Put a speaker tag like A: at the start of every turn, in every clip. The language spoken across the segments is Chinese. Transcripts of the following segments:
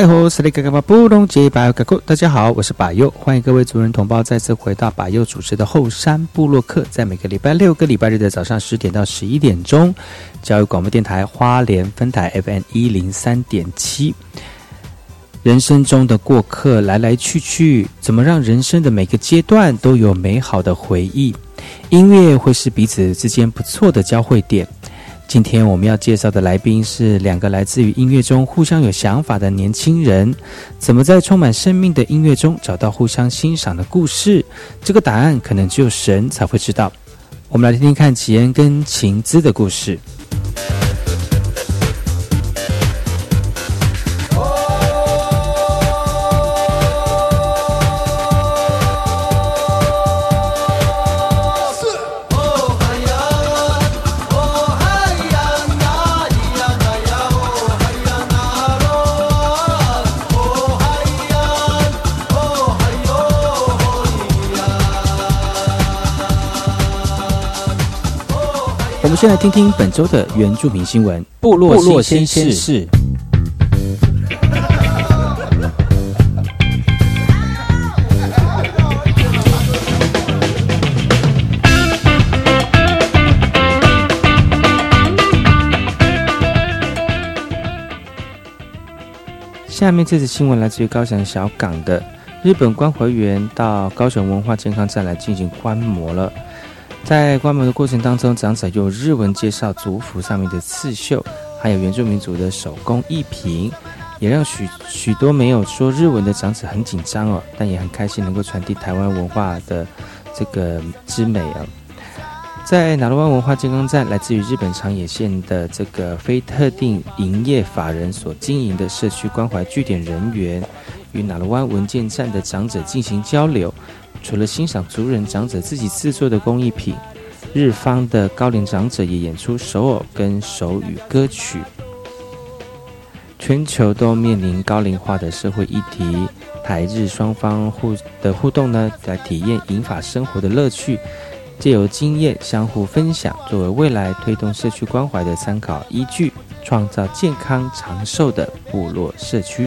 A: 大家好，我是把右，欢迎各位族人同胞再次回到把右主持的后山部落客，在每个礼拜六、跟礼拜日的早上十点到十一点钟，教育广播电台花莲分台 FM 一零三点七。人生中的过客来来去去，怎么让人生的每个阶段都有美好的回忆？音乐会是彼此之间不错的交汇点。今天我们要介绍的来宾是两个来自于音乐中互相有想法的年轻人，怎么在充满生命的音乐中找到互相欣赏的故事？这个答案可能只有神才会知道。我们来听听看齐恩跟琴姿的故事。先来听听本周的原住民新闻，部落新鲜事。下面这则新闻来自于高雄小港的日本关怀员到高雄文化健康站来进行观摩了。在观摩的过程当中，长者用日文介绍族服上面的刺绣，还有原住民族的手工艺品，也让许许多没有说日文的长者很紧张哦，但也很开心能够传递台湾文化的这个之美啊。在南罗湾文化健康站，来自于日本长野县的这个非特定营业法人所经营的社区关怀据点人员，与南罗湾文件站的长者进行交流。除了欣赏族人长者自己制作的工艺品，日方的高龄长者也演出手偶跟手语歌曲。全球都面临高龄化的社会议题，台日双方互的互动呢，来体验银法生活的乐趣，借由经验相互分享，作为未来推动社区关怀的参考依据，创造健康长寿的部落社区。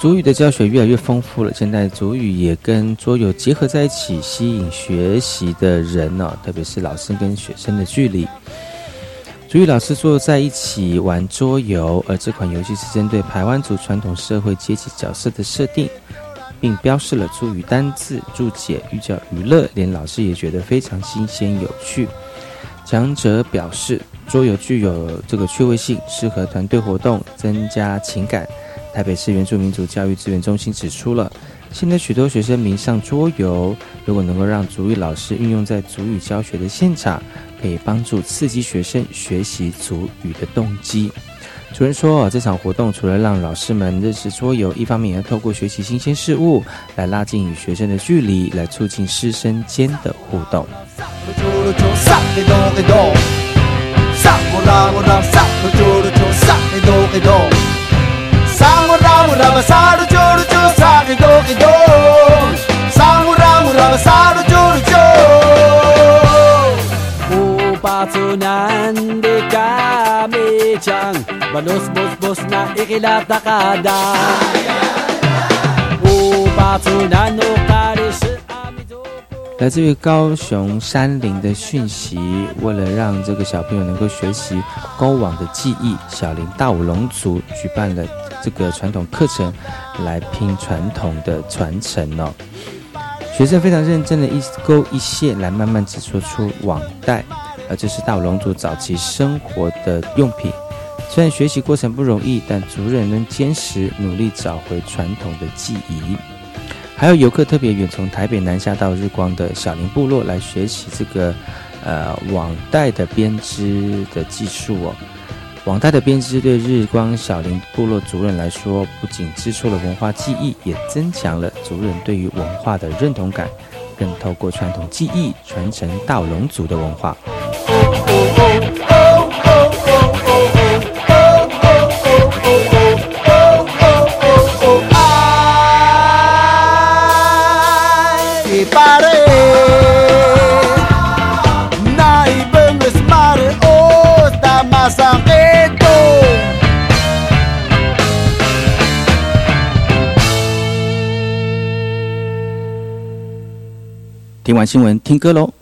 A: 主语的教学越来越丰富了，现在主语也跟桌游结合在一起，吸引学习的人呢，特别是老师跟学生的距离。主语老师坐在一起玩桌游，而这款游戏是针对台湾族传统社会阶级角色的设定，并标示了主语单字注解，寓教于乐，连老师也觉得非常新鲜有趣。讲者表示，桌游具有这个趣味性，适合团队活动，增加情感。台北市原住民族教育资源中心指出了，现在许多学生迷上桌游，如果能够让族语老师运用在族语教学的现场，可以帮助刺激学生学习族语的动机。主任说，这场活动除了让老师们认识桌游，一方面也要透过学习新鲜事物来拉近与学生的距离，来促进师生间的互动。ramu rama saru choru chu sagi do do. Samu ramu saru choru chu o patsunan kame
B: chang. Banos bos bos na ikilata kada o patsunan no 来自于高雄山林的讯息，为了让这个小朋友能够学习勾网的技艺，小林大舞龙族举办了这个传统课程，来拼传统的传承哦。学生非常认真的一勾一线，来慢慢制作出网带，而这是大舞龙族早期生活的用品。虽然学习过程不容易，但族人能坚持努力，找回传统的记忆。还有游客特别远从台北南下到日光的小林部落来学习这个，呃网带的编织的技术哦。网带的编织对日光小林部落族人来说，不仅织出了文化记忆，也增强了族人对于文化的认同感，更透过传统技艺传承到龙族的文化。新闻，听歌喽。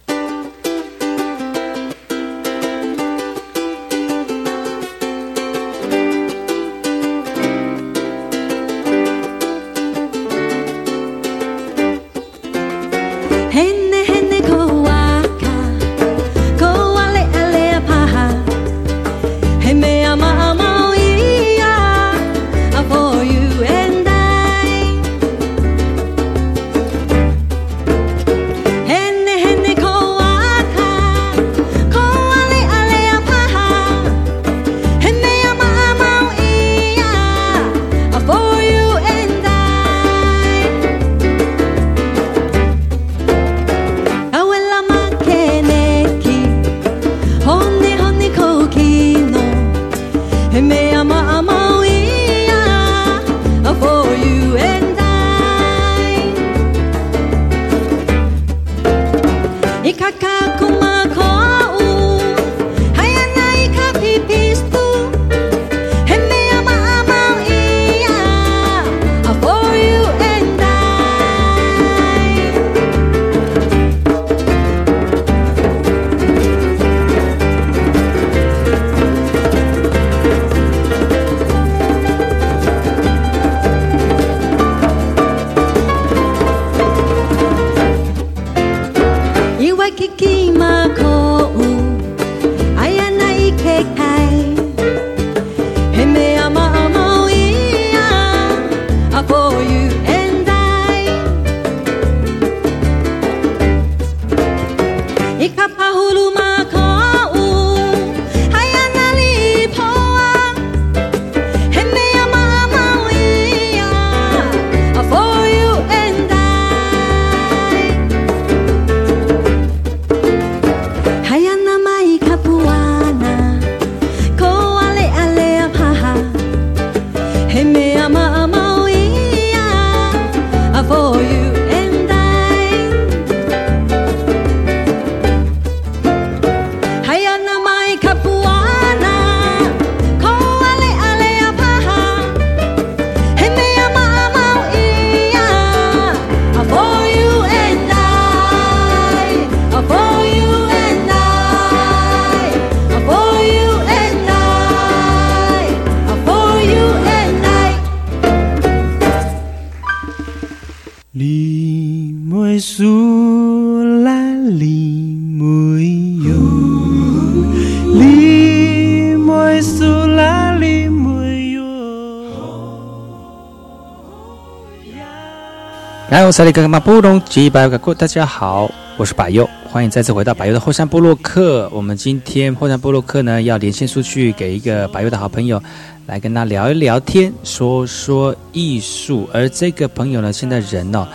B: 来，我是里格马布隆吉百个过，大家好，我是百佑，欢迎再次回到百佑的后山部落克。我们今天后山部落克呢，要连线出去给一个百佑的好朋友，来跟他聊一聊天，说说艺术。而这个朋友呢，现在人哦，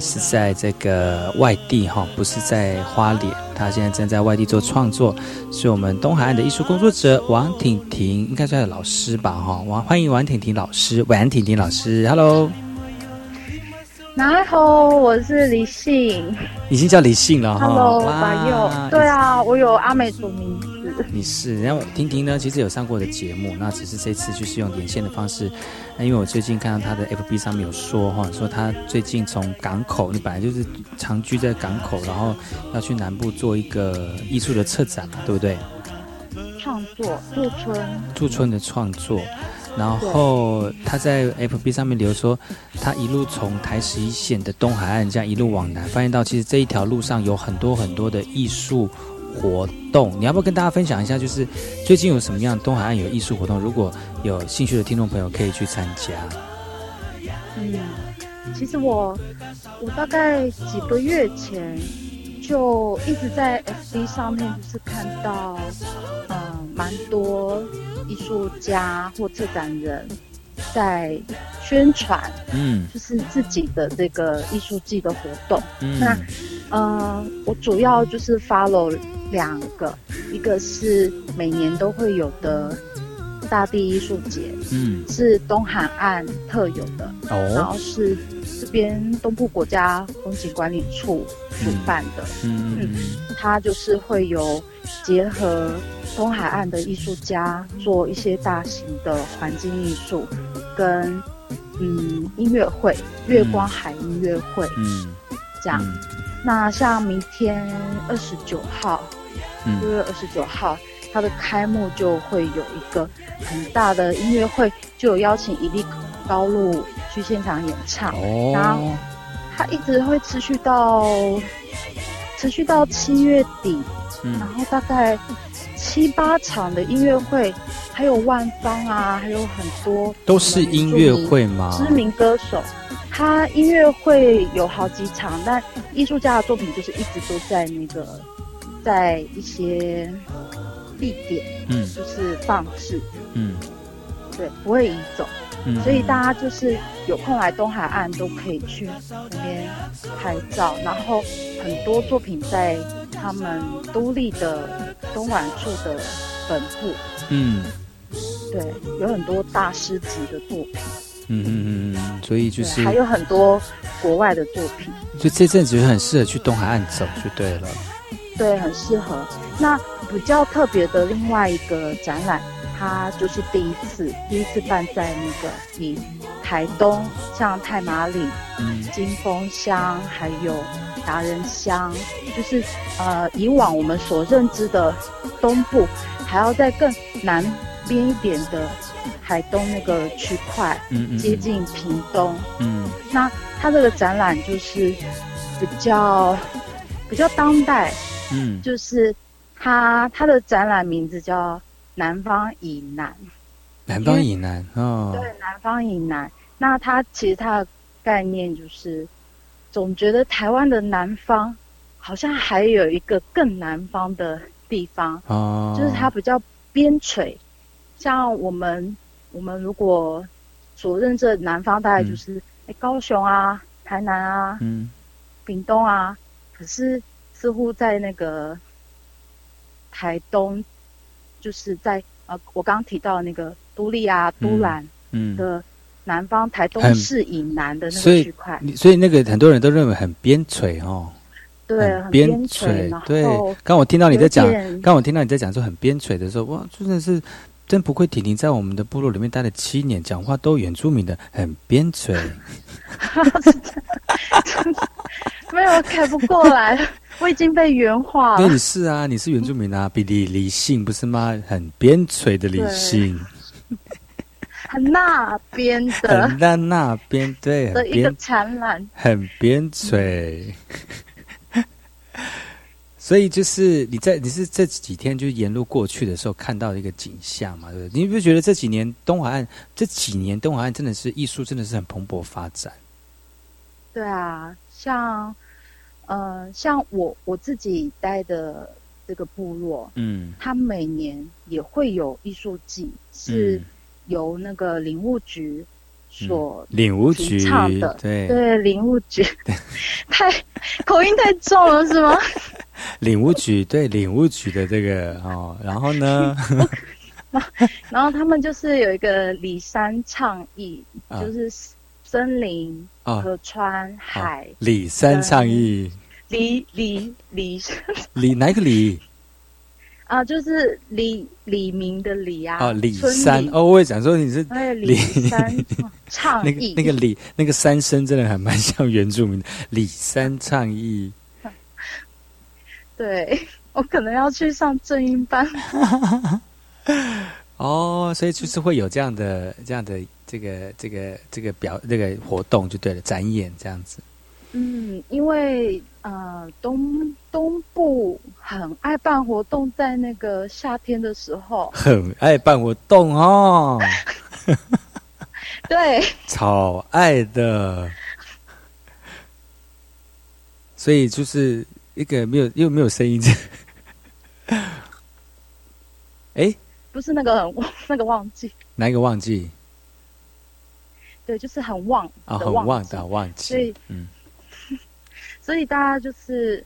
B: 是在这个外地哈，不是在花莲，他现在正在外地做创作，是我们东海岸的艺术工作者王婷婷，应该算老师吧哈。王欢迎王婷婷老师，王婷婷老师，Hello。
C: 哪好，我是李信，
A: 已经叫李信了哈。
C: Hello，白佑，对啊，我有阿美族名字。
A: 你是，然后婷婷呢，其实有上过我的节目，那只是这次就是用连线的方式。那因为我最近看到她的 FB 上面有说哈，说她最近从港口，你本来就是长居在港口，然后要去南部做一个艺术的策展嘛，对不对？
C: 创作驻村，
A: 驻村的创作。然后他在 FB 上面留说，他一路从台十一线的东海岸这样一路往南，发现到其实这一条路上有很多很多的艺术活动。你要不要跟大家分享一下，就是最近有什么样东海岸有艺术活动？如果有兴趣的听众朋友可以去参加。
C: 嗯，其实我我大概几个月前就一直在 FB 上面就是看到，嗯，蛮多。艺术家或策展人，在宣传，嗯，就是自己的这个艺术季的活动。嗯，那，呃，我主要就是 follow 两个，一个是每年都会有的大地艺术节，嗯，是东海岸特有的，哦，然后是这边东部国家风景管理处主办的，嗯嗯，它就是会有结合。东海岸的艺术家做一些大型的环境艺术，跟嗯音乐会，月光海音乐会，嗯，这样。那像明天二十九号，六月二十九号，它的开幕就会有一个很大的音乐会，就有邀请一粒高露去现场演唱。哦。然后它一直会持续到持续到七月底，然后大概。七八场的音乐会，还有万芳啊，还有很多
A: 都是音乐会吗？
C: 知名歌手，他音乐会有好几场，但艺术家的作品就是一直都在那个，在一些地点，嗯，就是放置，嗯，对，不会移走，嗯，所以大家就是有空来东海岸都可以去那边拍照，然后很多作品在。他们独立的东莞处的本部，嗯，对，有很多大师级的作品，嗯嗯
A: 嗯嗯，所以就是
C: 还有很多国外的作品，
A: 所以这阵子就很适合去东海岸走就对了，
C: 对，很适合。那比较特别的另外一个展览，它就是第一次，第一次办在那个以台东，像太麻里、金峰乡，还有。达人乡就是呃，以往我们所认知的东部，还要在更南边一点的海东那个区块，嗯嗯，接近屏东，嗯，那它这个展览就是比较比较当代，嗯，就是他他的展览名字叫南方以南，
A: 南方以南哦，
C: 对，南方以南，那它其实它的概念就是。总觉得台湾的南方，好像还有一个更南方的地方，哦，就是它比较边陲。像我们，我们如果所认知的南方，大概就是哎高雄啊、台南啊、嗯、屏东啊。可是似乎在那个台东，就是在呃我刚刚提到那个都立啊、都兰嗯的。南方台东市以南的那个区块，
A: 所以那个很多人都认为很边陲哦。
C: 对，
A: 很边陲。对，刚我听到你在讲，刚我听到你在讲说很边陲的时候，哇，真的是真不愧婷婷在我们的部落里面待了七年，讲话都原住民的，很边陲。
C: 没有改不过来，我已经被原化了。
A: 对，你是啊，你是原住民啊，比理理性不是吗？很边陲的理性。
C: 很那边的，
A: 很在那边对
C: 的一个展览，
A: 很边陲。所以就是你在你是这几天就沿路过去的时候看到一个景象嘛？对不对？你不觉得这几年东海岸这几年东海岸真的是艺术真的是很蓬勃发展？
C: 对啊，像呃像我我自己待的这个部落，嗯，它每年也会有艺术季是。由那个林务局所
A: 领舞局
C: 唱的，
A: 对
C: 对，领务局 太口音太重了，是吗？
A: 领务局对领务局的这个哦，然后呢？
C: 然后他们就是有一个里山倡议，就是森林、河川、海。
A: 里山倡议。
C: 里里里
A: 里哪个里？
C: 啊，就是李李明的李啊。
A: 哦，李三哦，我也想说你是
C: 李三倡
A: 议，那个那个李那个三声真的还蛮像原住民的李三倡议。
C: 对我可能要去上正音班。
A: 哦，所以就是会有这样的这样的这个这个这个表这个活动就对了，展演这样子。
C: 嗯，因为呃东东部很爱办活动，在那个夏天的时候，
A: 很爱办活动哦。
C: 对，
A: 超爱的。所以就是一个没有又没有声音，哎。
C: 不是那个很那个忘记，
A: 哪一个忘记？
C: 对，就是很旺
A: 啊，很旺的旺
C: 季。所以，嗯，所以大家就是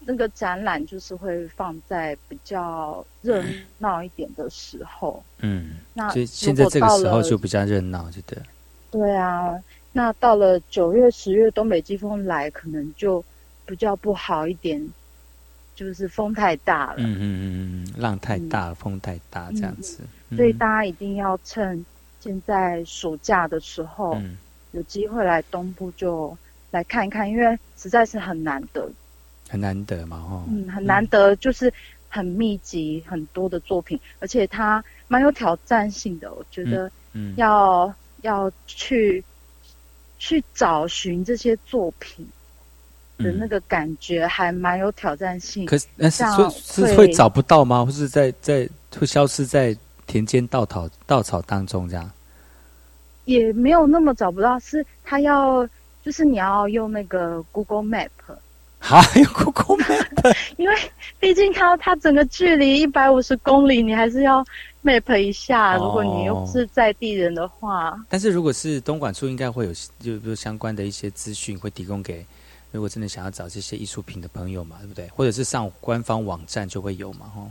C: 那个展览，就是会放在比较热闹一点的时候。
A: 嗯，那现在这个时候就比较热闹，就对。
C: 对啊，那到了九月、十月，东北季风来，可能就比较不好一点。就是风太大了，嗯嗯
A: 嗯嗯，浪太大，风太大，这样子，
C: 所以大家一定要趁现在暑假的时候，有机会来东部就来看一看，因为实在是很难得，
A: 很难得嘛，哦，
C: 嗯，很难得，就是很密集很多的作品，而且它蛮有挑战性的，我觉得，嗯，要要去去找寻这些作品。的那个感觉还蛮有挑战性，
A: 可是那是说是会找不到吗？或是在在会消失在田间稻草稻草当中这样？
C: 也没有那么找不到，是他要就是你要用那个 Google Map，
A: 啊，用 Google Map，
C: 因为毕竟它它整个距离一百五十公里，你还是要 Map 一下。如果你又不是在地人的话，
A: 但是如果是东莞处，应该会有就比如相关的一些资讯会提供给。如果真的想要找这些艺术品的朋友嘛，对不对？或者是上官方网站就会有嘛，哈。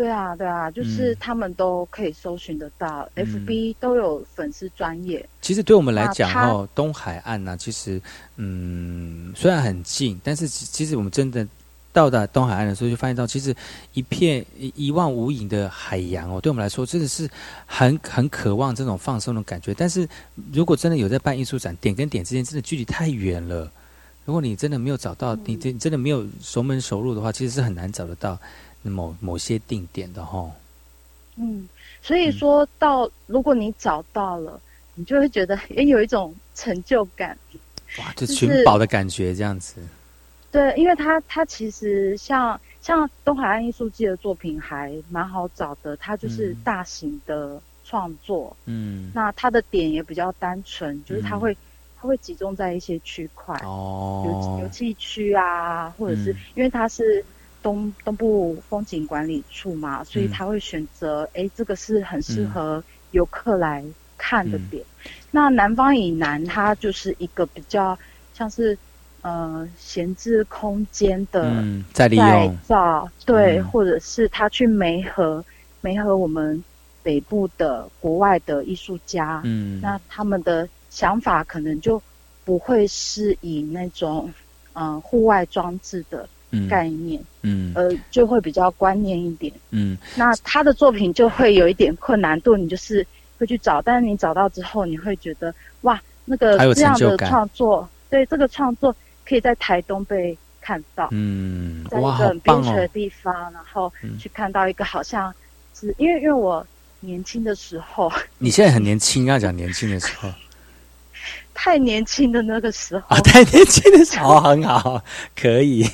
C: 对啊，对啊，就是他们都可以搜寻得到，FB 都有粉丝专业。
A: 其实对我们来讲，哦，东海岸呢，其实嗯，虽然很近，但是其实我们真的到达东海岸的时候，就发现到其实一片一望无垠的海洋哦，对我们来说真的是很很渴望这种放松的感觉。但是如果真的有在办艺术展，点跟点之间真的距离太远了。如果你真的没有找到，你真真的没有熟门熟路的话，其实是很难找得到某某些定点的哈。
C: 嗯，所以说到如果你找到了，你就会觉得也有一种成就感。
A: 哇，就寻宝的感觉这样子。
C: 对，因为它它其实像像东海岸艺术季的作品还蛮好找的，它就是大型的创作。嗯，那它的点也比较单纯，就是它会。它会集中在一些区块，哦油油气区啊，或者是因为它是东东部风景管理处嘛，所以他会选择，哎，这个是很适合游客来看的点。那南方以南，它就是一个比较像是呃闲置空间的
A: 再利用，
C: 对，或者是他去媒合媒合我们北部的国外的艺术家，嗯，那他们的。想法可能就不会是以那种嗯户外装置的概念，嗯，呃，就会比较观念一点，嗯。那他的作品就会有一点困难度，你就是会去找，但是你找到之后，你会觉得哇，那个这样的创作，对这个创作可以在台东被看到，嗯，在一个很边陲的地方，然后去看到一个好像是因为因为我年轻的时候，
A: 你现在很年轻，要讲年轻的时候。
C: 太年轻的那个时候。
A: 啊，太年轻的时候很好，可以，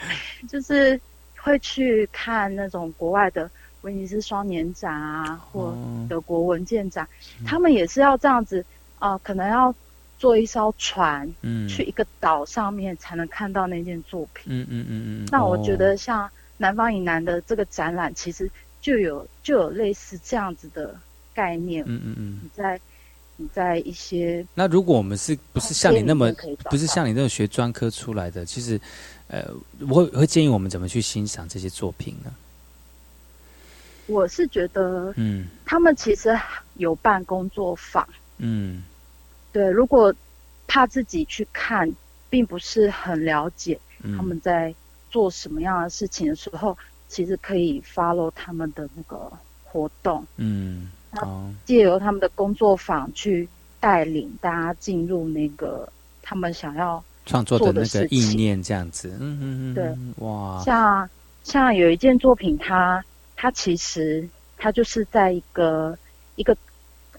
C: 就是会去看那种国外的威尼斯双年展啊，或德国文件展，他们也是要这样子啊，可能要坐一艘船，嗯，去一个岛上面才能看到那件作品，嗯嗯嗯嗯。那我觉得像南方以南的这个展览，其实就有就有类似这样子的概念，嗯嗯嗯，你在。你在一些
A: 那如果我们是不是像你那么不是像你那种学专科出来的，其实呃，我会会建议我们怎么去欣赏这些作品呢？
C: 我是觉得，嗯，他们其实有办工作坊，嗯，对。如果怕自己去看，并不是很了解他们在做什么样的事情的时候，其实可以 follow 他们的那个活动，
A: 嗯，哦，
C: 借由他们的工作坊去带领大家进入那个他们想要
A: 创作的那个意念，这样子，嗯嗯嗯，
C: 对，
A: 哇，
C: 像像有一件作品，它它其实它就是在一个一个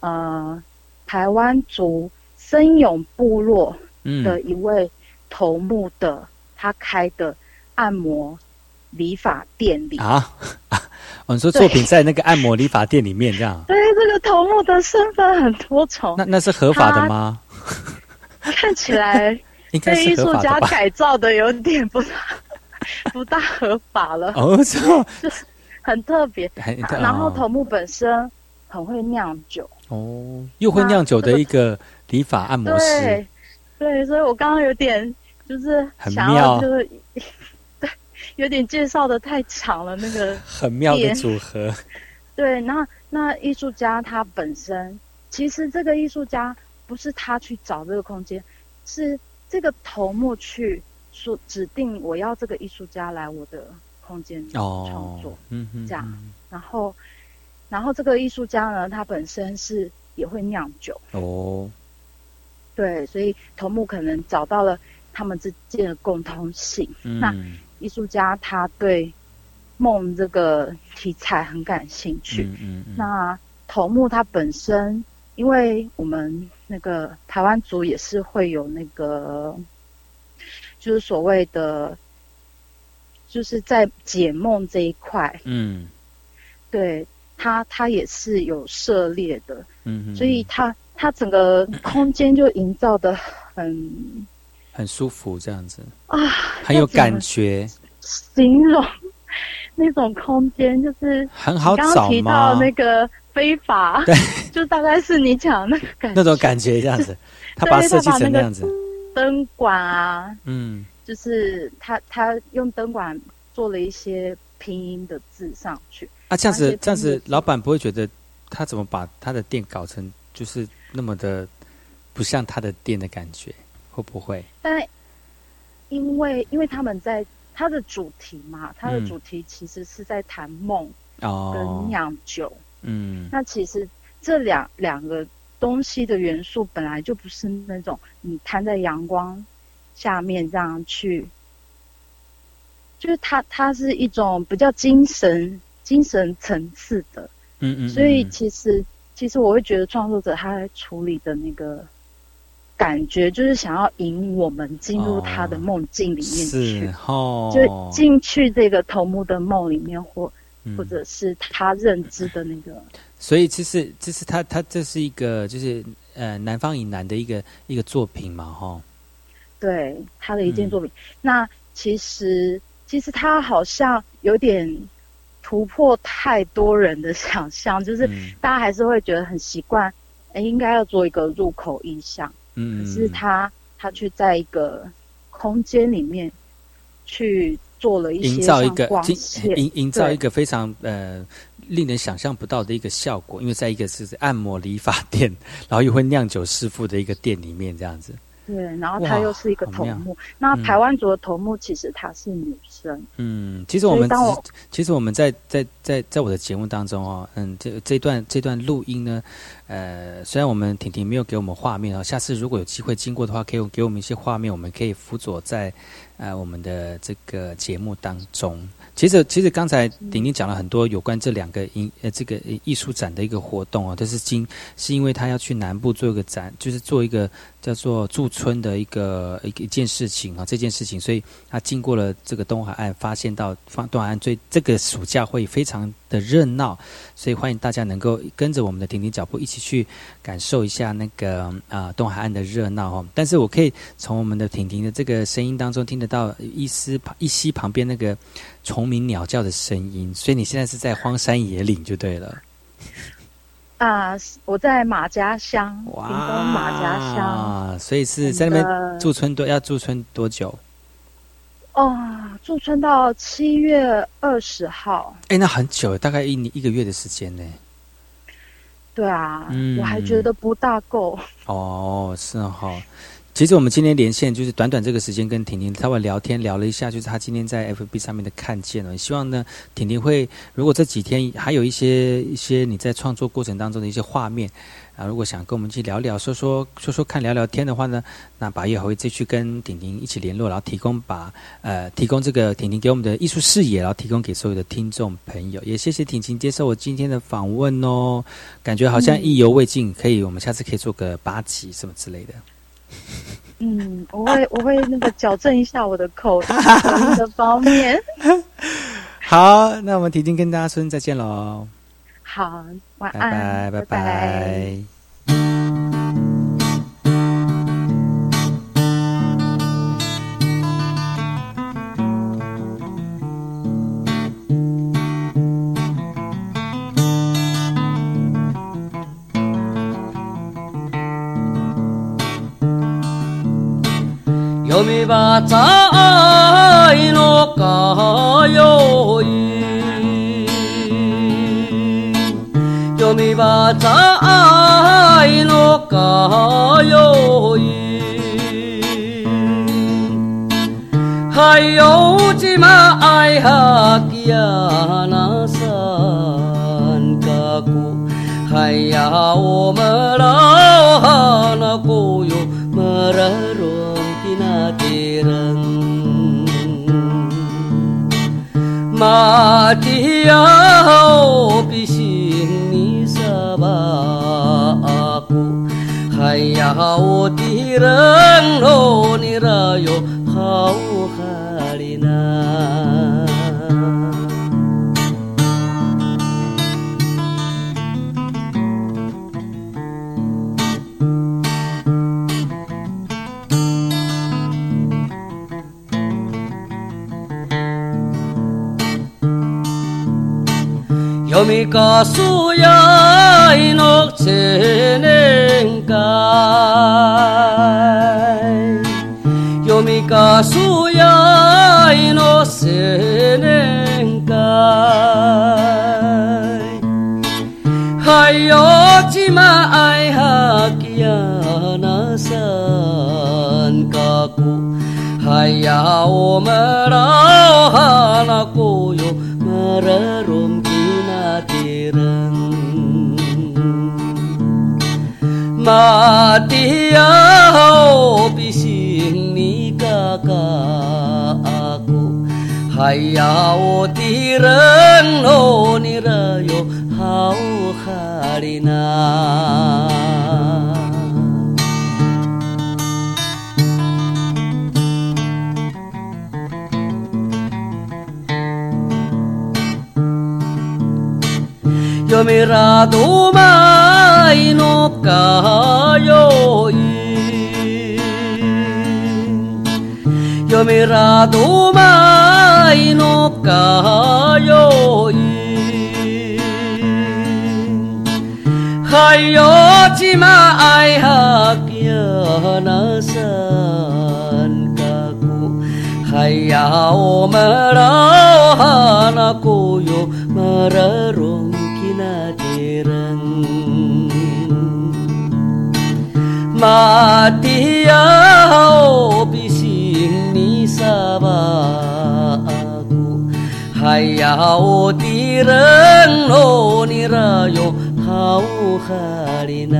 C: 呃台湾族森永部落的一位头目的他开的按摩。理发店里
A: 啊，我们说作品在那个按摩理发店里面这样。
C: 对，这个头目的身份很多重。
A: 那那是合法的吗？
C: 看起来被艺术家改造的有点不大不大合法了。
A: 哦，是吗？
C: 就是很特别。然后头目本身很会酿酒。
A: 哦，又会酿酒的一个理发按摩师。
C: 对，对，所以我刚刚有点就是
A: 很妙，
C: 就是 对。有点介绍的太长了，那个
A: 很妙的组合。
C: 对，那那艺术家他本身，其实这个艺术家不是他去找这个空间，是这个头目去说指定我要这个艺术家来我的空间创作，嗯嗯，这样。然后，然后这个艺术家呢，他本身是也会酿酒哦。对，所以头目可能找到了他们之间的共通性。那。艺术家他对梦这个题材很感兴趣。嗯嗯。那头目他本身，因为我们那个台湾族也是会有那个，就是所谓的，就是在解梦这一块。嗯。对他，他也是有涉猎的。嗯所以他他整个空间就营造的很。
A: 很舒服，这样子啊，很有感觉。
C: 形容 那种空间就是
A: 很好
C: 找提到那个非法，
A: 对，
C: 就大概是你讲那个感
A: 那种感觉这样子。他把设计成那样子，
C: 灯管啊，嗯，就是他他用灯管做了一些拼音的字上去。
A: 啊，这样子这样子，老板不会觉得他怎么把他的店搞成就是那么的不像他的店的感觉。会不会？
C: 但因为因为他们在他的主题嘛，他的主题其实是在谈梦哦，跟酿酒。嗯，那其实这两两个东西的元素本来就不是那种你摊在阳光下面这样去，就是它它是一种比较精神精神层次的。嗯嗯。所以其实其实我会觉得创作者他在处理的那个。感觉就是想要引我们进入他的梦境里面去，哦就进去这个头目的梦里面，或或者是他认知的那个。
A: 所以其实其实他他这是一个就是呃南方以南的一个一个作品嘛，哈。
C: 对他的一件作品，那其实其实他好像有点突破太多人的想象，就是大家还是会觉得很习惯，哎，应该要做一个入口印象。嗯可是他，他却在一个空间里面去做了一些
A: 营造一个营营造一个非常呃令人想象不到的一个效果，因为在一个是按摩理发店，然后又会酿酒师傅的一个店里面这样子。
C: 对，然后他又是一个头目。那台湾族的头目其实她是女生。
A: 嗯，其实我们其实我们在在在在我的节目当中哦，嗯，这这段这段录音呢，呃，虽然我们婷婷没有给我们画面哦，下次如果有机会经过的话，可以给我们一些画面，我们可以辅佐在呃我们的这个节目当中。其实，其实刚才婷婷讲了很多有关这两个艺呃这个艺术展的一个活动啊，都是经是因为他要去南部做一个展，就是做一个叫做驻村的一个一一件事情啊，这件事情，所以他经过了这个东海岸，发现到方东海岸最这个暑假会非常的热闹，所以欢迎大家能够跟着我们的婷婷脚步一起去感受一下那个啊东海岸的热闹哦。但是我可以从我们的婷婷的这个声音当中听得到一丝一溪旁边那个。虫鸣鸟叫的声音，所以你现在是在荒山野岭就对了。
C: 啊，我在马家乡，屏东马家乡，
A: 所以是在那边驻村多要驻村多久？
C: 哦，驻村到七月二十号。
A: 哎，那很久，大概一年一个月的时间呢。
C: 对啊，我还觉得不大够。
A: 哦，是哈。其实我们今天连线就是短短这个时间跟婷婷稍微聊天聊了一下，就是她今天在 FB 上面的看见了。希望呢，婷婷会如果这几天还有一些一些你在创作过程当中的一些画面啊，如果想跟我们去聊聊、说说说说看、聊聊天的话呢，那把也会再去跟婷婷一起联络，然后提供把呃提供这个婷婷给我们的艺术视野，然后提供给所有的听众朋友。也谢谢婷婷接受我今天的访问哦，感觉好像意犹未尽，可以我们下次可以做个八集什么之类的。
C: 嗯，我会我会那个矫正一下我的口音的 方面。
A: 好，那我们婷婷跟大家说再见喽。
C: 好，晚
A: 安，拜拜，拜拜。
D: 読みばたいのかよい みばたいのかよい。はいよちまあいはきやなさんかくはいやおまらはなこよ。まらろ tirang Matiyaw pising 人哦，你的哟好。卡苏呀诺千年盖，哟咪卡苏呀诺千年盖，嗨哟吉玛哎哈吉呀那山卡古，嗨呀我们老汉那古哟。Matiyaw pising ni kaka ako Hayaw tirang no nirayo hau harina よみらどま いのかよいよみらどまいのかよいはいよちまあいはきやなさんかくはいやおまらおはなこよまらろ 马蒂亚哦比西尼撒巴阿古海雅哦迪拉哦尼拉哟塔乌哈里娜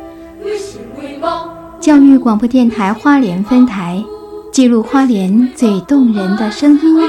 E: 教育广播电台花莲分台，记录花莲最动人的声音。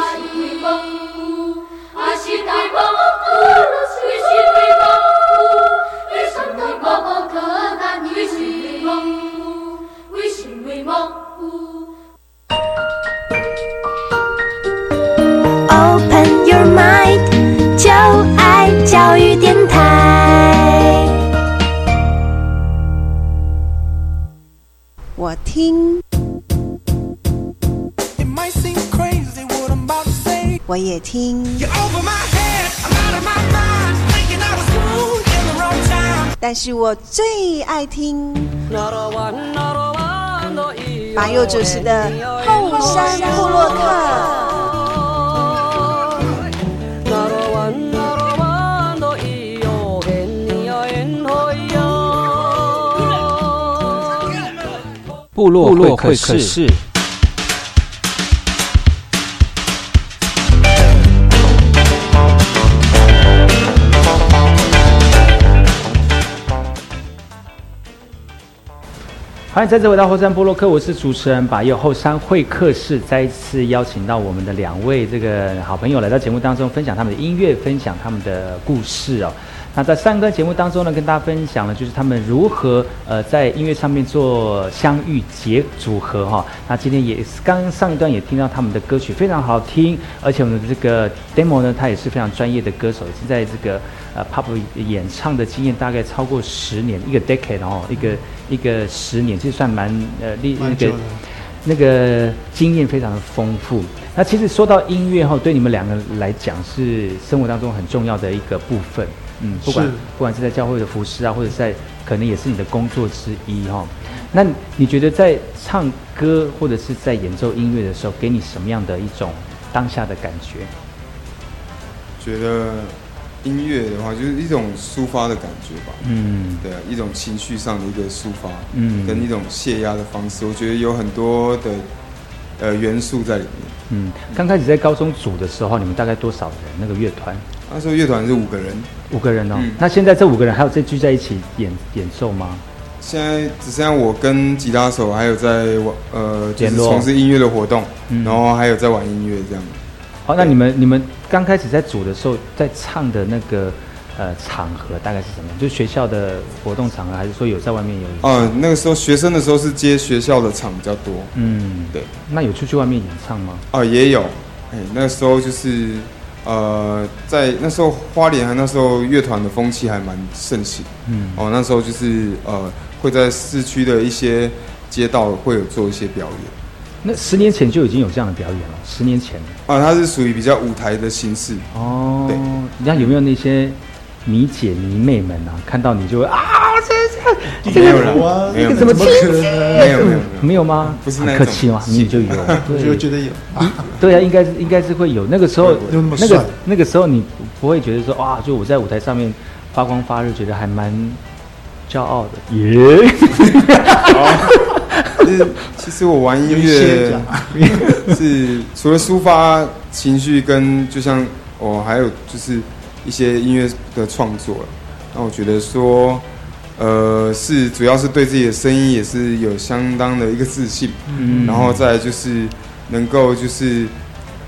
F: 听，但是我最爱听马佑主持的《后山部落客》。
G: 部落会客室。欢迎再次回到后山部落客，我是主持人把佑。后山会客室再一次邀请到我们的两位这个好朋友来到节目当中，分享他们的音乐，分享他们的故事哦。那在上个节目当中呢，跟大家分享了就是他们如何呃在音乐上面做相遇结组合哈。那今天也是刚上一段也听到他们的歌曲非常好听，而且我们的这个 demo 呢，他也是非常专业的歌手，已经在这个呃 pop 演唱的经验大概超过十年，一个 decade 哦，一个一个十年，其实算蛮呃历那个那个经验非常的丰富。那其实说到音乐哈，对你们两个来讲是生活当中很重要的一个部分。嗯，不管不管是在教会的服饰啊，或者在可能也是你的工作之一哈。那你觉得在唱歌或者是在演奏音乐的时候，给你什么样的一种当下的感觉？
H: 觉得音乐的话，就是一种抒发的感觉吧。嗯，对啊，一种情绪上的一个抒发，嗯，跟一种泄压的方式。我觉得有很多的呃元素在里面。
G: 嗯，刚开始在高中组的时候，你们大概多少人？那个乐团？
H: 那时候乐团是五个人，
G: 五个人哦。那现在这五个人还有再聚在一起演演奏吗？
H: 现在只剩下我跟吉他手，还有在玩呃，就是从事音乐的活动，然后还有在玩音乐这样。
G: 好，那你们你们刚开始在组的时候，在唱的那个呃场合大概是什么？就学校的活动场合，还是说有在外面有？
H: 哦，那个时候学生的时候是接学校的场比较多。
G: 嗯，对。那有出去外面演唱吗？
H: 哦，也有。哎，那时候就是。呃，在那时候花莲还那时候乐团的风气还蛮盛行，嗯，哦，那时候就是呃会在市区的一些街道会有做一些表演。
G: 那十年前就已经有这样的表演了，十年前
H: 啊，它是属于比较舞台的形式。
G: 哦，对，你看有没有那些迷姐迷妹们啊，看到你就会啊。
H: 没有了，没有
G: 怎么
H: 可能？没有没有
G: 没有吗？
H: 不是很
G: 客气吗？你就有，
I: 就觉得有。
G: 对啊，应该是应该是会有。那个时候，那个那个时候，你不会觉得说哇，就我在舞台上面发光发热，觉得还蛮骄傲的。耶！
H: 其实其实我玩音乐是 除了抒发情绪，跟就像我还有就是一些音乐的创作那我觉得说。呃，是主要是对自己的声音也是有相当的一个自信，嗯，然后再就是能够就是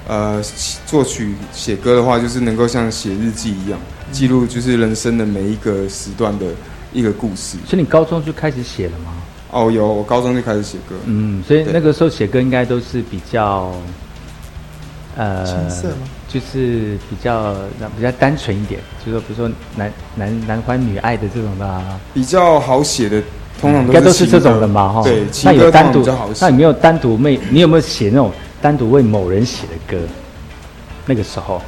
H: 呃作曲写歌的话，就是能够像写日记一样记录，就是人生的每一个时段的一个故事。
G: 所以你高中就开始写了吗？
H: 哦，有，我高中就开始写歌。
G: 嗯，所以那个时候写歌应该都是比较，
I: 呃，青涩吗？
G: 就是比较比较单纯一点，就是说比如说男男男欢女爱的这种的，
H: 比较好写的，通常
G: 应该都是这种的嘛，
H: 哈。对，
G: 那有单
H: 独，
G: 那你没有单独为你有没有写那种单独为某人写的歌？那个时候，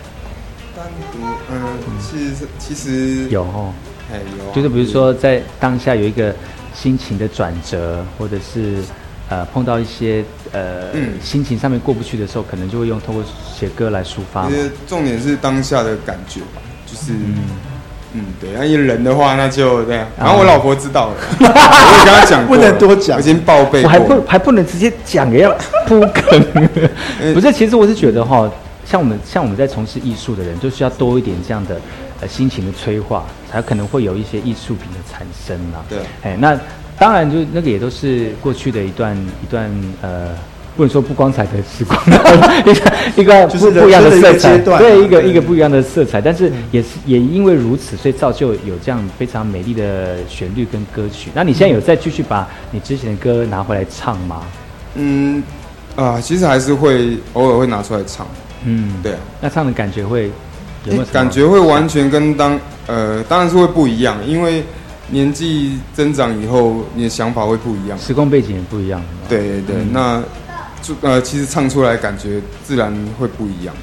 H: 单独，嗯，其实其实
G: 有哦，
H: 哎有，
G: 就是比如说在当下有一个心情的转折，或者是。呃，碰到一些呃心情上面过不去的时候，可能就会用通过写歌来抒发。
H: 其实重点是当下的感觉吧，就是嗯，对。那一人的话，那就这样。然后我老婆知道了，我也跟她讲
I: 不能多讲，
H: 已经报备。
G: 我还不还不能直接讲，要铺梗。不是，其实我是觉得哈，像我们像我们在从事艺术的人，就需要多一点这样的呃心情的催化，才可能会有一些艺术品的产生嘛。
H: 对，
G: 哎那。当然，就那个也都是过去的一段一段呃，不能说不光彩的时光，一个一个不不一样的色彩，对一个一个不一样的色彩。但是也是也因为如此，所以造就有这样非常美丽的旋律跟歌曲。那你现在有再继续把你之前的歌拿回来唱吗？
H: 嗯，啊，其实还是会偶尔会拿出来唱。嗯，对啊。
G: 那唱的感觉会有没有？
H: 感觉会完全跟当呃，当然是会不一样，因为。年纪增长以后，你的想法会不一样，
G: 时空背景也不一样。
H: 对对对，那就呃，其实唱出来感觉自然会不一样。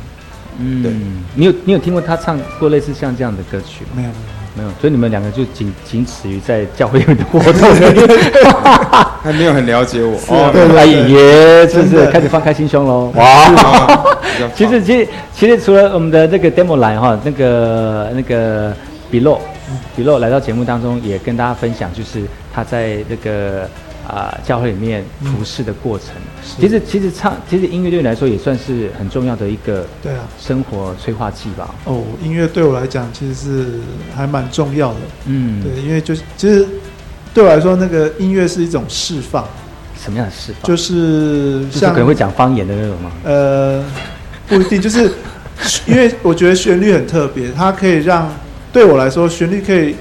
G: 嗯，对。你有你有听过他唱过类似像这样的歌曲吗？
I: 没有
G: 没有，所以你们两个就仅仅止于在教会里面的活动，
H: 还没有很了解我。
G: 哦，对，爷是不是开始放开心胸喽？哇！其实其实其实除了我们的那个 demo 来哈，那个那个比洛。比洛来到节目当中，也跟大家分享，就是他在那个啊教会里面服侍的过程。其实，其实唱，其实音乐对你来说也算是很重要的一个
I: 对啊
G: 生活催化剂吧。
I: 哦，音乐对我来讲其实是还蛮重要的。嗯，对，因为就是其实对我来说，那个音乐是一种释放。
G: 什么样的释放？
I: 就是像
G: 可能会讲方言的那种吗？
I: 呃，不一定，就是因为我觉得旋律很特别，它可以让。对我来说，旋律可以，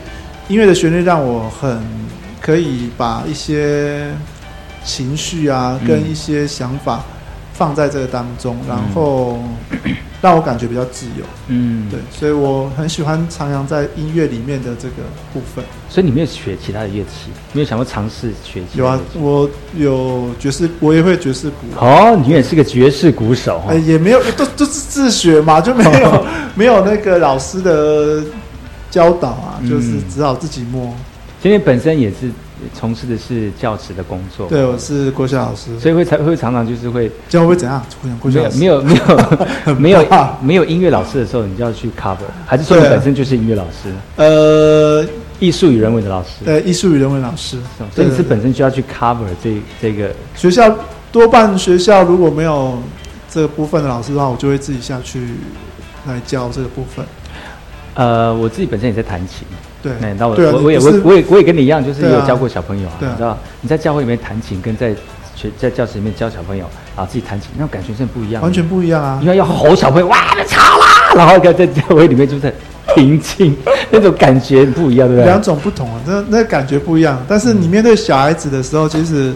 I: 音乐的旋律让我很可以把一些情绪啊，跟一些想法放在这个当中，然后让我感觉比较自由。嗯，对，所以我很喜欢徜徉在音乐里面的这个部分。
G: 所以你没有学其他的乐器，没有想过尝试学？
I: 有啊，我有爵士，我也会爵士鼓。
G: 哦，你也是个爵士鼓手？
I: 哎，也没有，都都是自学嘛，就没有 没有那个老师的。教导啊，就是只好自己摸。
G: 今天本身也是从事的是教职的工作。
I: 对，我是国小老师，
G: 所以会才会常常就是会
I: 教会怎样？
G: 没有没有没有没有没有音乐老师的时候，你就要去 cover，还是说你本身就是音乐老师？呃，艺术与人文的老师。
I: 对，艺术与人文老师。
G: 所以你是本身就要去 cover 这这个
I: 学校多半学校如果没有这个部分的老师的话，我就会自己下去来教这个部分。
G: 呃，我自己本身也在弹琴，
I: 对，
G: 那我我我也我我也我也跟你一样，就是有教过小朋友啊，你知道，你在教会里面弹琴，跟在学在教室里面教小朋友啊，自己弹琴，那种感觉真的不一样，
I: 完全不一样啊！
G: 因为要吼小朋友，哇，别吵啦，然后在在教会里面就是平静，那种感觉不一样，对不对？
I: 两种不同啊，那那感觉不一样。但是你面对小孩子的时候，其实，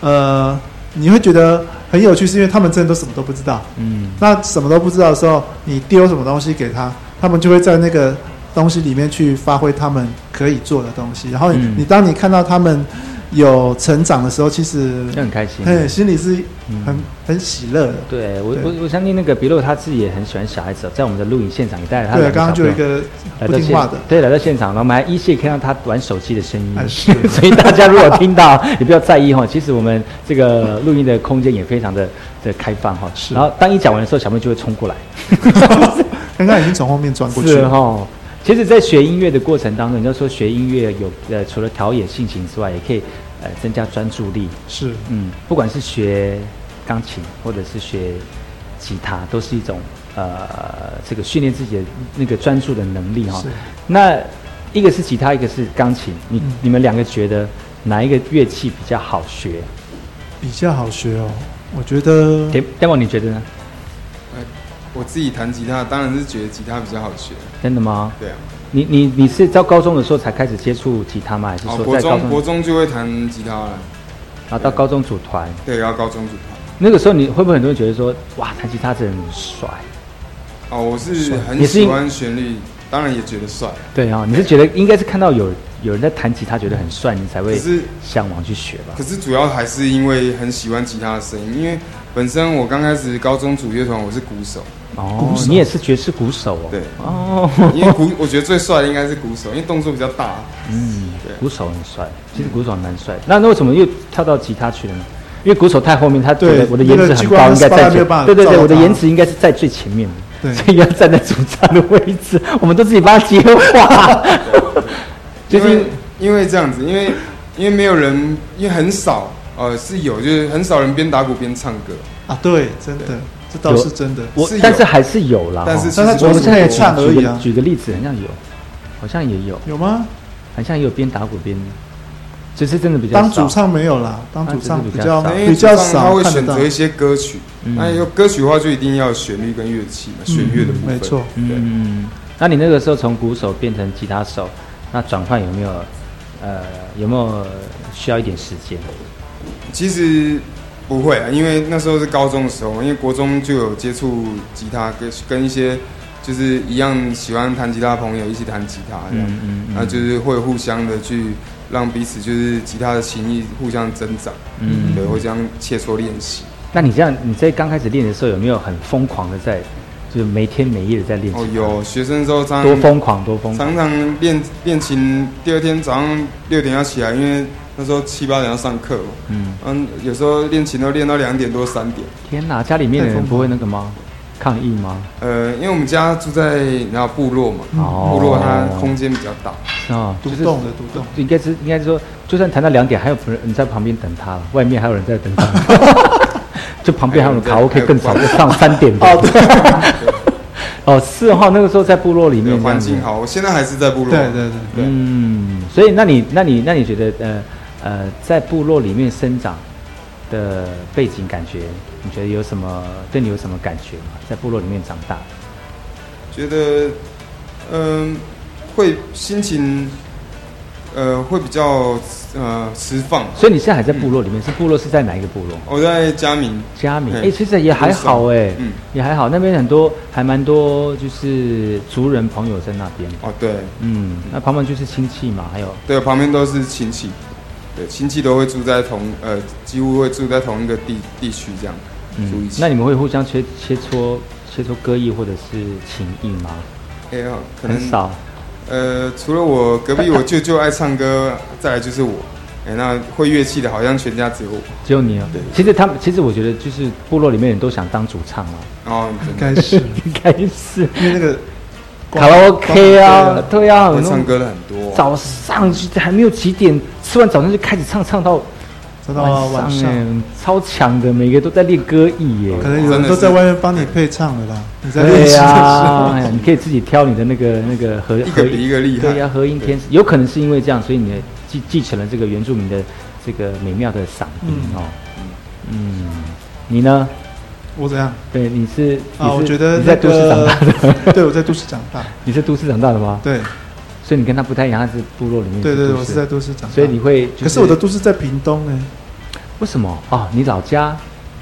I: 呃，你会觉得很有趣，是因为他们真的都什么都不知道。嗯，那什么都不知道的时候，你丢什么东西给他？他们就会在那个东西里面去发挥他们可以做的东西，然后你你当你看到他们有成长的时候，其实
G: 很开心，
I: 对，心里是很很喜乐的。
G: 对我我我相信那个比洛他自己也很喜欢小孩子，在我们的录影现场也带着他。
I: 对，刚刚就有一个不听话的，
G: 对，来到现场，然后我们还依稀看到他玩手机的声音。所以大家如果听到，也不要在意哈。其实我们这个录音的空间也非常的的开放哈。是。然后当一讲完的时候，小朋友就会冲过来。
I: 刚刚已经从后面转过去了哈。
G: 其实，在学音乐的过程当中，你要说学音乐有呃，除了调冶性情之外，也可以呃增加专注力。
I: 是，
G: 嗯，不管是学钢琴或者是学吉他，都是一种呃这个训练自己的那个专注的能力哈。那一个是吉他，一个是钢琴，你你们两个觉得哪一个乐器比较好学？
I: 比较好学哦，我觉得。
G: e m o 你觉得呢？
H: 我自己弹吉他，当然是觉得吉他比较好学。
G: 真的吗？
H: 对啊。
G: 你你你是到高中的时候才开始接触吉他吗？还是说
H: 国
G: 中
H: 国中就会弹吉他了？
G: 然后到高中组团。
H: 对，然后高中组团。
G: 那个时候你会不会很多人觉得说，哇，弹吉他真的很帅？
H: 哦，我是很喜欢旋律，当然也觉得帅。
G: 对啊，你是觉得应该是看到有有人在弹吉他觉得很帅，你才会是向往去学吧？
H: 可是主要还是因为很喜欢吉他的声音，因为本身我刚开始高中组乐团，我是鼓手。
G: 哦，你也是爵士鼓手哦。
H: 对。哦。因为鼓，我觉得最帅的应该是鼓手，因为动作比较大。嗯，
G: 对。鼓手很帅，其实鼓手蛮帅。那那为什么又跳到吉他去了呢？因为鼓手太后面，他对我的颜值很高，应该在最对对对，我的颜值应该是在最前面的，所以要站在主唱的位置。我们都自己帮他接话。
H: 就是因为这样子，因为因为没有人，因为很少，呃，是有，就是很少人边打鼓边唱歌
I: 啊。对，真的。这倒是真的，
G: 我但是还是有啦。
H: 但是
I: 但是我们现在也唱而已啊。
G: 举个例子，好像有，好像也有。
I: 有吗？
G: 好像也有边打鼓边，只是真的比较
I: 当主唱没有啦，当主唱比较
H: 比较少。他会选择一些歌曲，那有歌曲的话就一定要旋律跟乐器嘛，弦乐的部分。
I: 没错，
G: 嗯。那你那个时候从鼓手变成吉他手，那转换有没有呃有没有需要一点时间？
H: 其实。不会啊，因为那时候是高中的时候，因为国中就有接触吉他，跟跟一些就是一样喜欢弹吉他的朋友一起弹吉他，这样，那就是会互相的去让彼此就是吉他的情谊互相增长，嗯，对，会这样切磋练习。
G: 那你这样你在刚开始练的时候有没有很疯狂的在，就是没天没夜的在练？
H: 哦，有学生时候常
G: 多疯狂多疯，
H: 常常练练琴，第二天早上六点要起来，因为。那时候七八点要上课，嗯，嗯，有时候练琴都练到两点多三点。
G: 天哪，家里面的人不会那个吗？抗议吗？
H: 呃，因为我们家住在然后部落嘛，部落它空间比较大，
I: 啊，独栋的独栋，
G: 应该是应该是说，就算谈到两点，还有人在旁边等他了，外面还有人在等他，就旁边还有卡 OK 更早，就上三点多。哦，是哈，那个时候在部落里面，
H: 环境好。我现在还是在部落。
I: 对对对对。
G: 嗯，所以那你那你那你觉得呃呃，在部落里面生长的背景感觉，你觉得有什么对你有什么感觉吗？在部落里面长大，
H: 觉得嗯，会心情。呃，会比较呃释放，
G: 所以你现在还在部落里面？是部落是在哪一个部落？
H: 我在嘉明。
G: 嘉明，哎，其实也还好哎，嗯，也还好。那边很多，还蛮多，就是族人朋友在那边。
H: 哦，对，
G: 嗯，那旁边就是亲戚嘛，还有。
H: 对，旁边都是亲戚，对，亲戚都会住在同呃，几乎会住在同一个地地区这样住一起。
G: 那你们会互相切切磋切磋歌艺或者是情谊吗？
H: 哎呀，很
G: 少。
H: 呃，除了我隔壁我舅舅爱唱歌，再来就是我。哎，那会乐器的，好像全家只有我，
G: 只有你啊。对，其实他们，其实我觉得，就是部落里面人都想当主唱啊。
H: 哦，
I: 应该是，
G: 应该是，
I: 因为那个
G: 卡拉 OK 啊，对啊，
H: 会唱歌的很多。
G: 早上还没有几点，吃完早餐就开始唱，唱到。
I: 到晚上，
G: 超强的，每个都在练歌艺耶。
I: 可能有人都在外面帮你配唱的啦。你在
G: 练习的你可以自己挑你的那个那个和
H: 和一个厉害。
G: 对呀，和音天使，有可能是因为这样，所以你继继承了这个原住民的这个美妙的嗓音哦。嗯，你呢？
I: 我怎样？
G: 对，你是
I: 啊，我觉得
G: 你在都市长大
I: 的。对，我在都市长大。
G: 你是都市长大的吗？
I: 对。
G: 所以你跟他不太一样，他是部落里面。
I: 对对，我是在都市长。
G: 所以你会，
I: 可是我的都市在屏东呢。
G: 为什么？哦，你老家？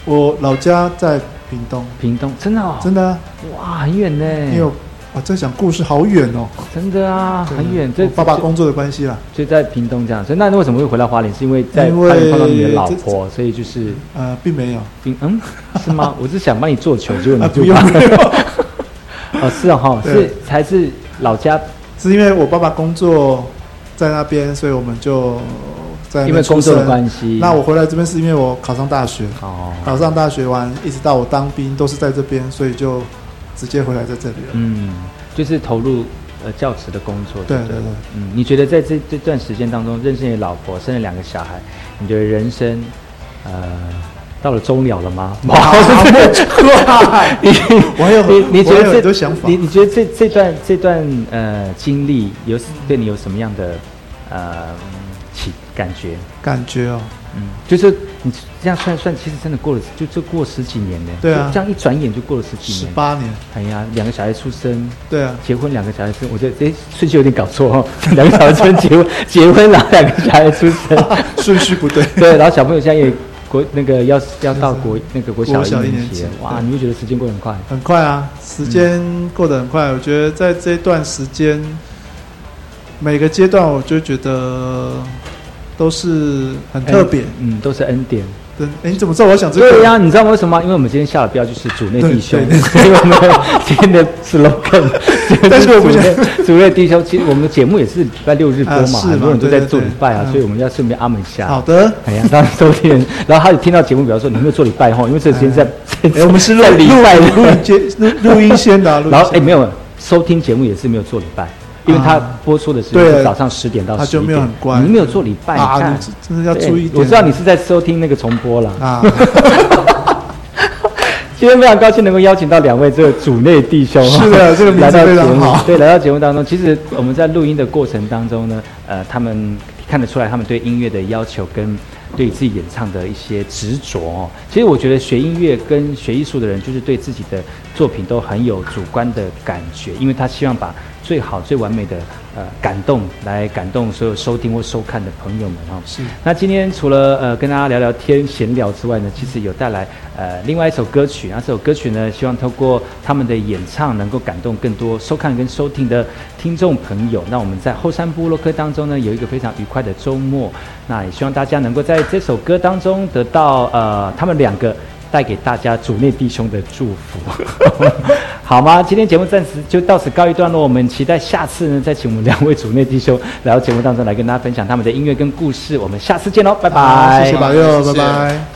I: 我老家在屏东。
G: 屏东，真的哦？
I: 真的？
G: 哇，很远呢。
I: 你有啊？在讲故事，好远哦。
G: 真的啊，很远。这
I: 爸爸工作的关系啦。
G: 所以在屏东这样。所以那你为什么会回到花莲？是因为在花莲碰到你的老婆，所以就是
I: 呃，并没有。
G: 并嗯，是吗？我是想帮你做球，结果你就。
I: 不用。
G: 哦，是哈，是才是老家。
I: 是因为我爸爸工作在那边，所以我们就在
G: 因为工作的关系。
I: 那我回来这边是因为我考上大学，哦，考上大学完一直到我当兵都是在这边，所以就直接回来在这里了。
G: 嗯，就是投入呃教职的工作。
I: 对对对。
G: 嗯，你觉得在这这段时间当中，认识你老婆，生了两个小孩，你觉得人生呃？到了终了了吗？哇！
I: 你我有
G: 你你觉得
I: 这想法？
G: 你你觉得这这段这段呃经历有对你有什么样的呃起感觉？
I: 感觉哦，
G: 嗯，就是你这样算算，其实真的过了，就就过十几年呢。
I: 对啊，
G: 这样一转眼就过了十几
I: 年，十八年。
G: 哎呀，两个小孩出生，
I: 对啊，
G: 结婚两个小孩生，我觉得哎顺序有点搞错哦，两个小孩出生结婚，结婚然后两个小孩出生，
I: 顺序不对。
G: 对，然后小朋友现在也国那个要要到国那个国小一年级，哇，你会觉得时间过得很快？
I: 很快啊，时间过得很快。我觉得在这段时间。每个阶段，我就觉得都是很特别，
G: 嗯，都是恩典。
I: 对，哎，你怎么知道我想这个？
G: 对呀，你知道为什么吗？因为我们今天下的标就是主内弟兄，所以 我们今天的 slogan。但是我不想主内弟兄，其实我们的节目也是礼拜六日播嘛，很多人都在做礼拜啊，所以我们要顺便阿门下。
I: 好的，
G: 哎呀，当然收听，然后他就听到节目，比方说你有没有做礼拜哈？因为这时间在，
I: 我们是录
G: 礼拜
I: 录音接 录音先的，
G: 然后哎没有收听节目也是没有做礼拜。因为他播出的时间是早上十点到十一点，你没有做礼拜，
I: 啊，真的要注意。
G: 我知道你是在收听那个重播了啊。今天非常高兴能够邀请到两位这个主内弟兄，
I: 是的，这个名字非常好。
G: 对，来到节目当中，其实我们在录音的过程当中呢，呃，他们看得出来他们对音乐的要求跟对自己演唱的一些执着哦。其实我觉得学音乐跟学艺术的人，就是对自己的作品都很有主观的感觉，因为他希望把。最好最完美的呃感动，来感动所有收听或收看的朋友们哈。
I: 是。
G: 那今天除了呃跟大家聊聊天闲聊之外呢，其实有带来呃另外一首歌曲。那这首歌曲呢，希望透过他们的演唱，能够感动更多收看跟收听的听众朋友。那我们在后山部落客当中呢，有一个非常愉快的周末。那也希望大家能够在这首歌当中得到呃他们两个。带给大家主内弟兄的祝福，好吗？今天节目暂时就到此告一段落，我们期待下次呢，再请我们两位主内弟兄来到节目当中来跟大家分享他们的音乐跟故事。我们下次见喽，拜拜！
I: 谢谢宝佑，拜拜。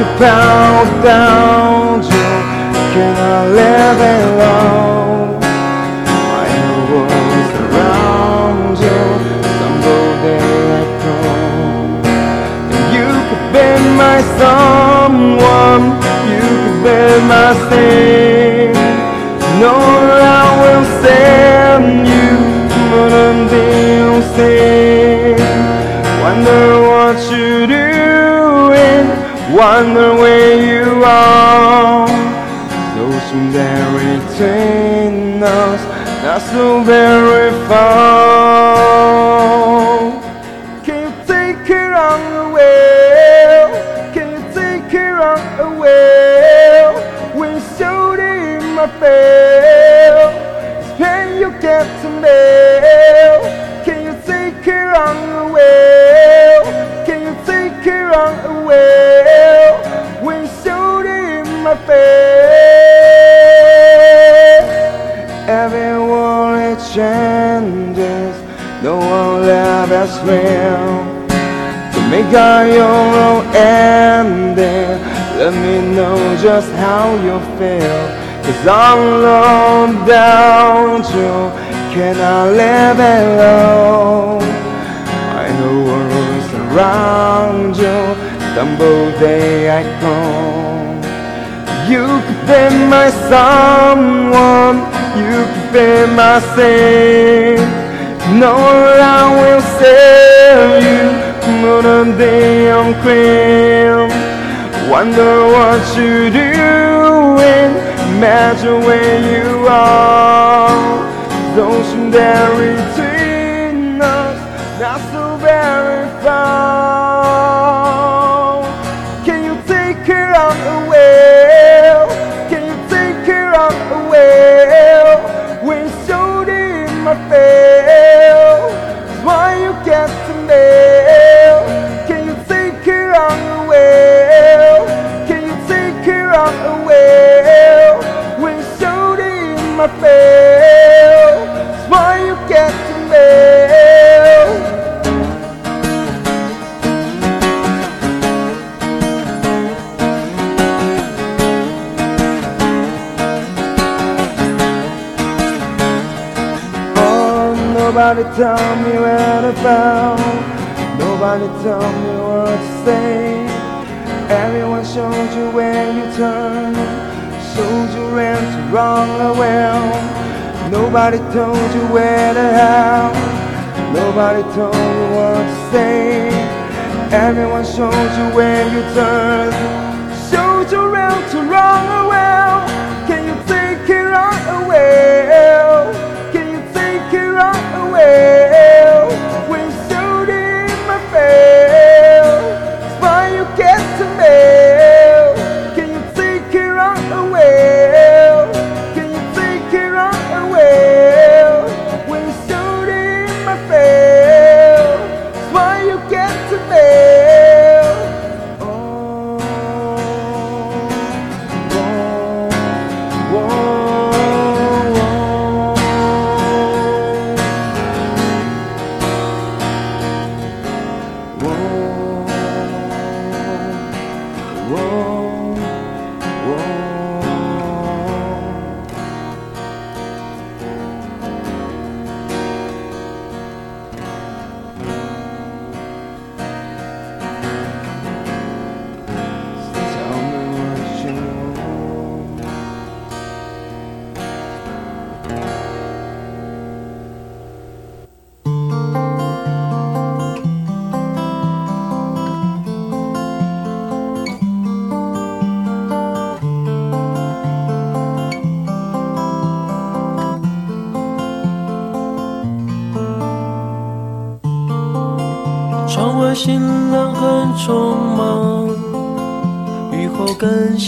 H: to bow down to Can I live alone? My world is around you Someday
J: I come And you could be my someone You could be my thing No, I will send you More than they'll Wonder what you do wonder where you are. Though some very us, not so very far. To make our your own ending, let me know just how you feel. Cause I'm alone down you, I live alone. I know worries around you, stumble day I come. You could be my someone, you could be my saint. No one will save you, more than day I'm clean. Wonder what you're doing, imagine where you are. Don't you dare my face, why you get to mail? Oh, nobody tell me where to bound. Nobody tell me what to say. Everyone showed you where you turn. Showed you ran to wrong. Nobody told you where to have. Nobody told you what to say. Everyone showed you where you turn. Showed you round to wrong around. Can you take it right away? Can you take it right away?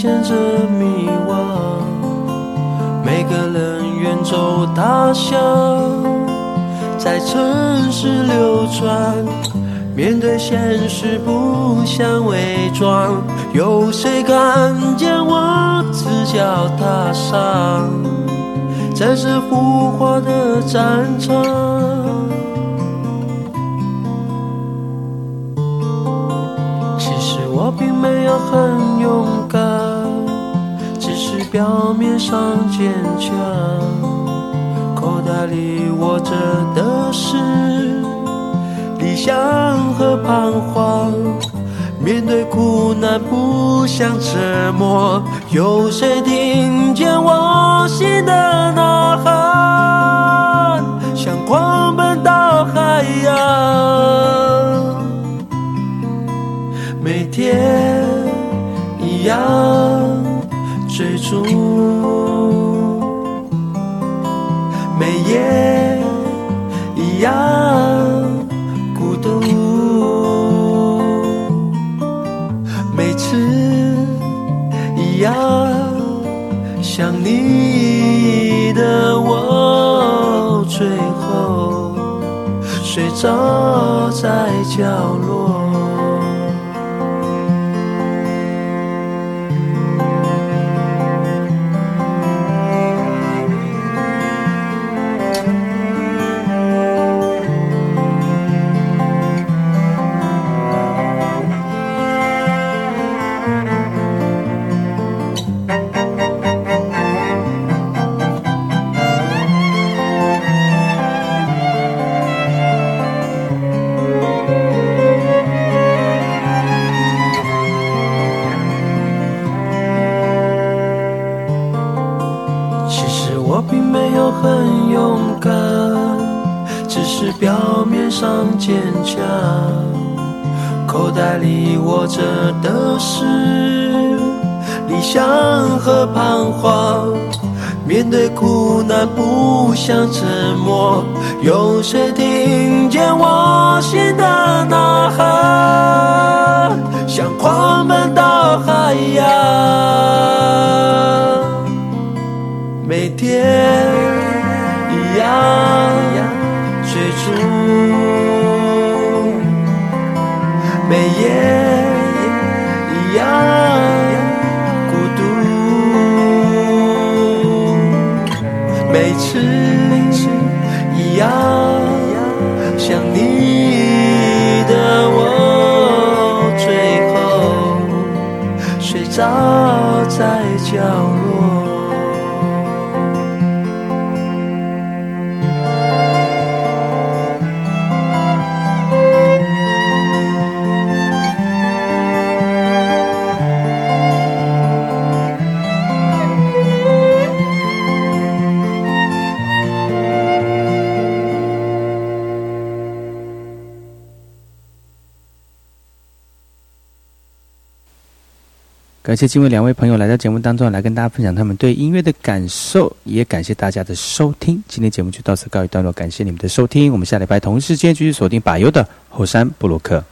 D: 牵着迷惘。每个人远走他乡，在城市流转。面对现实不想伪装，有谁看见我赤脚踏上这浮华的战场？其实我并没有很勇敢，表面上坚强。口袋里握着的是理想和彷徨。面对苦难不想沉默，有谁听见我心的呐喊？想狂奔到海洋。每天一样每夜一样孤独，每次一样想你的我，最后睡着在角落。上坚强，口袋里握着的是理想和彷徨。面对苦难不想沉默，有谁听见我心的呐喊？像狂奔到海洋，每天一样每次一样，想你的我，最后睡着在角落。
K: 感谢今晚两位朋友来到节目当中，来跟大家分享他们对音乐的感受，也感谢大家的收听。今天节目就到此告一段落，感谢你们的收听，我们下礼拜同时间继续锁定百优的后山布鲁克。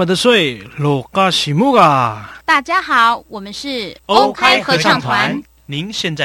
L: 么的水，罗嘎西木啊！
M: 大家好，我们是
L: 欧开合唱团。您现在。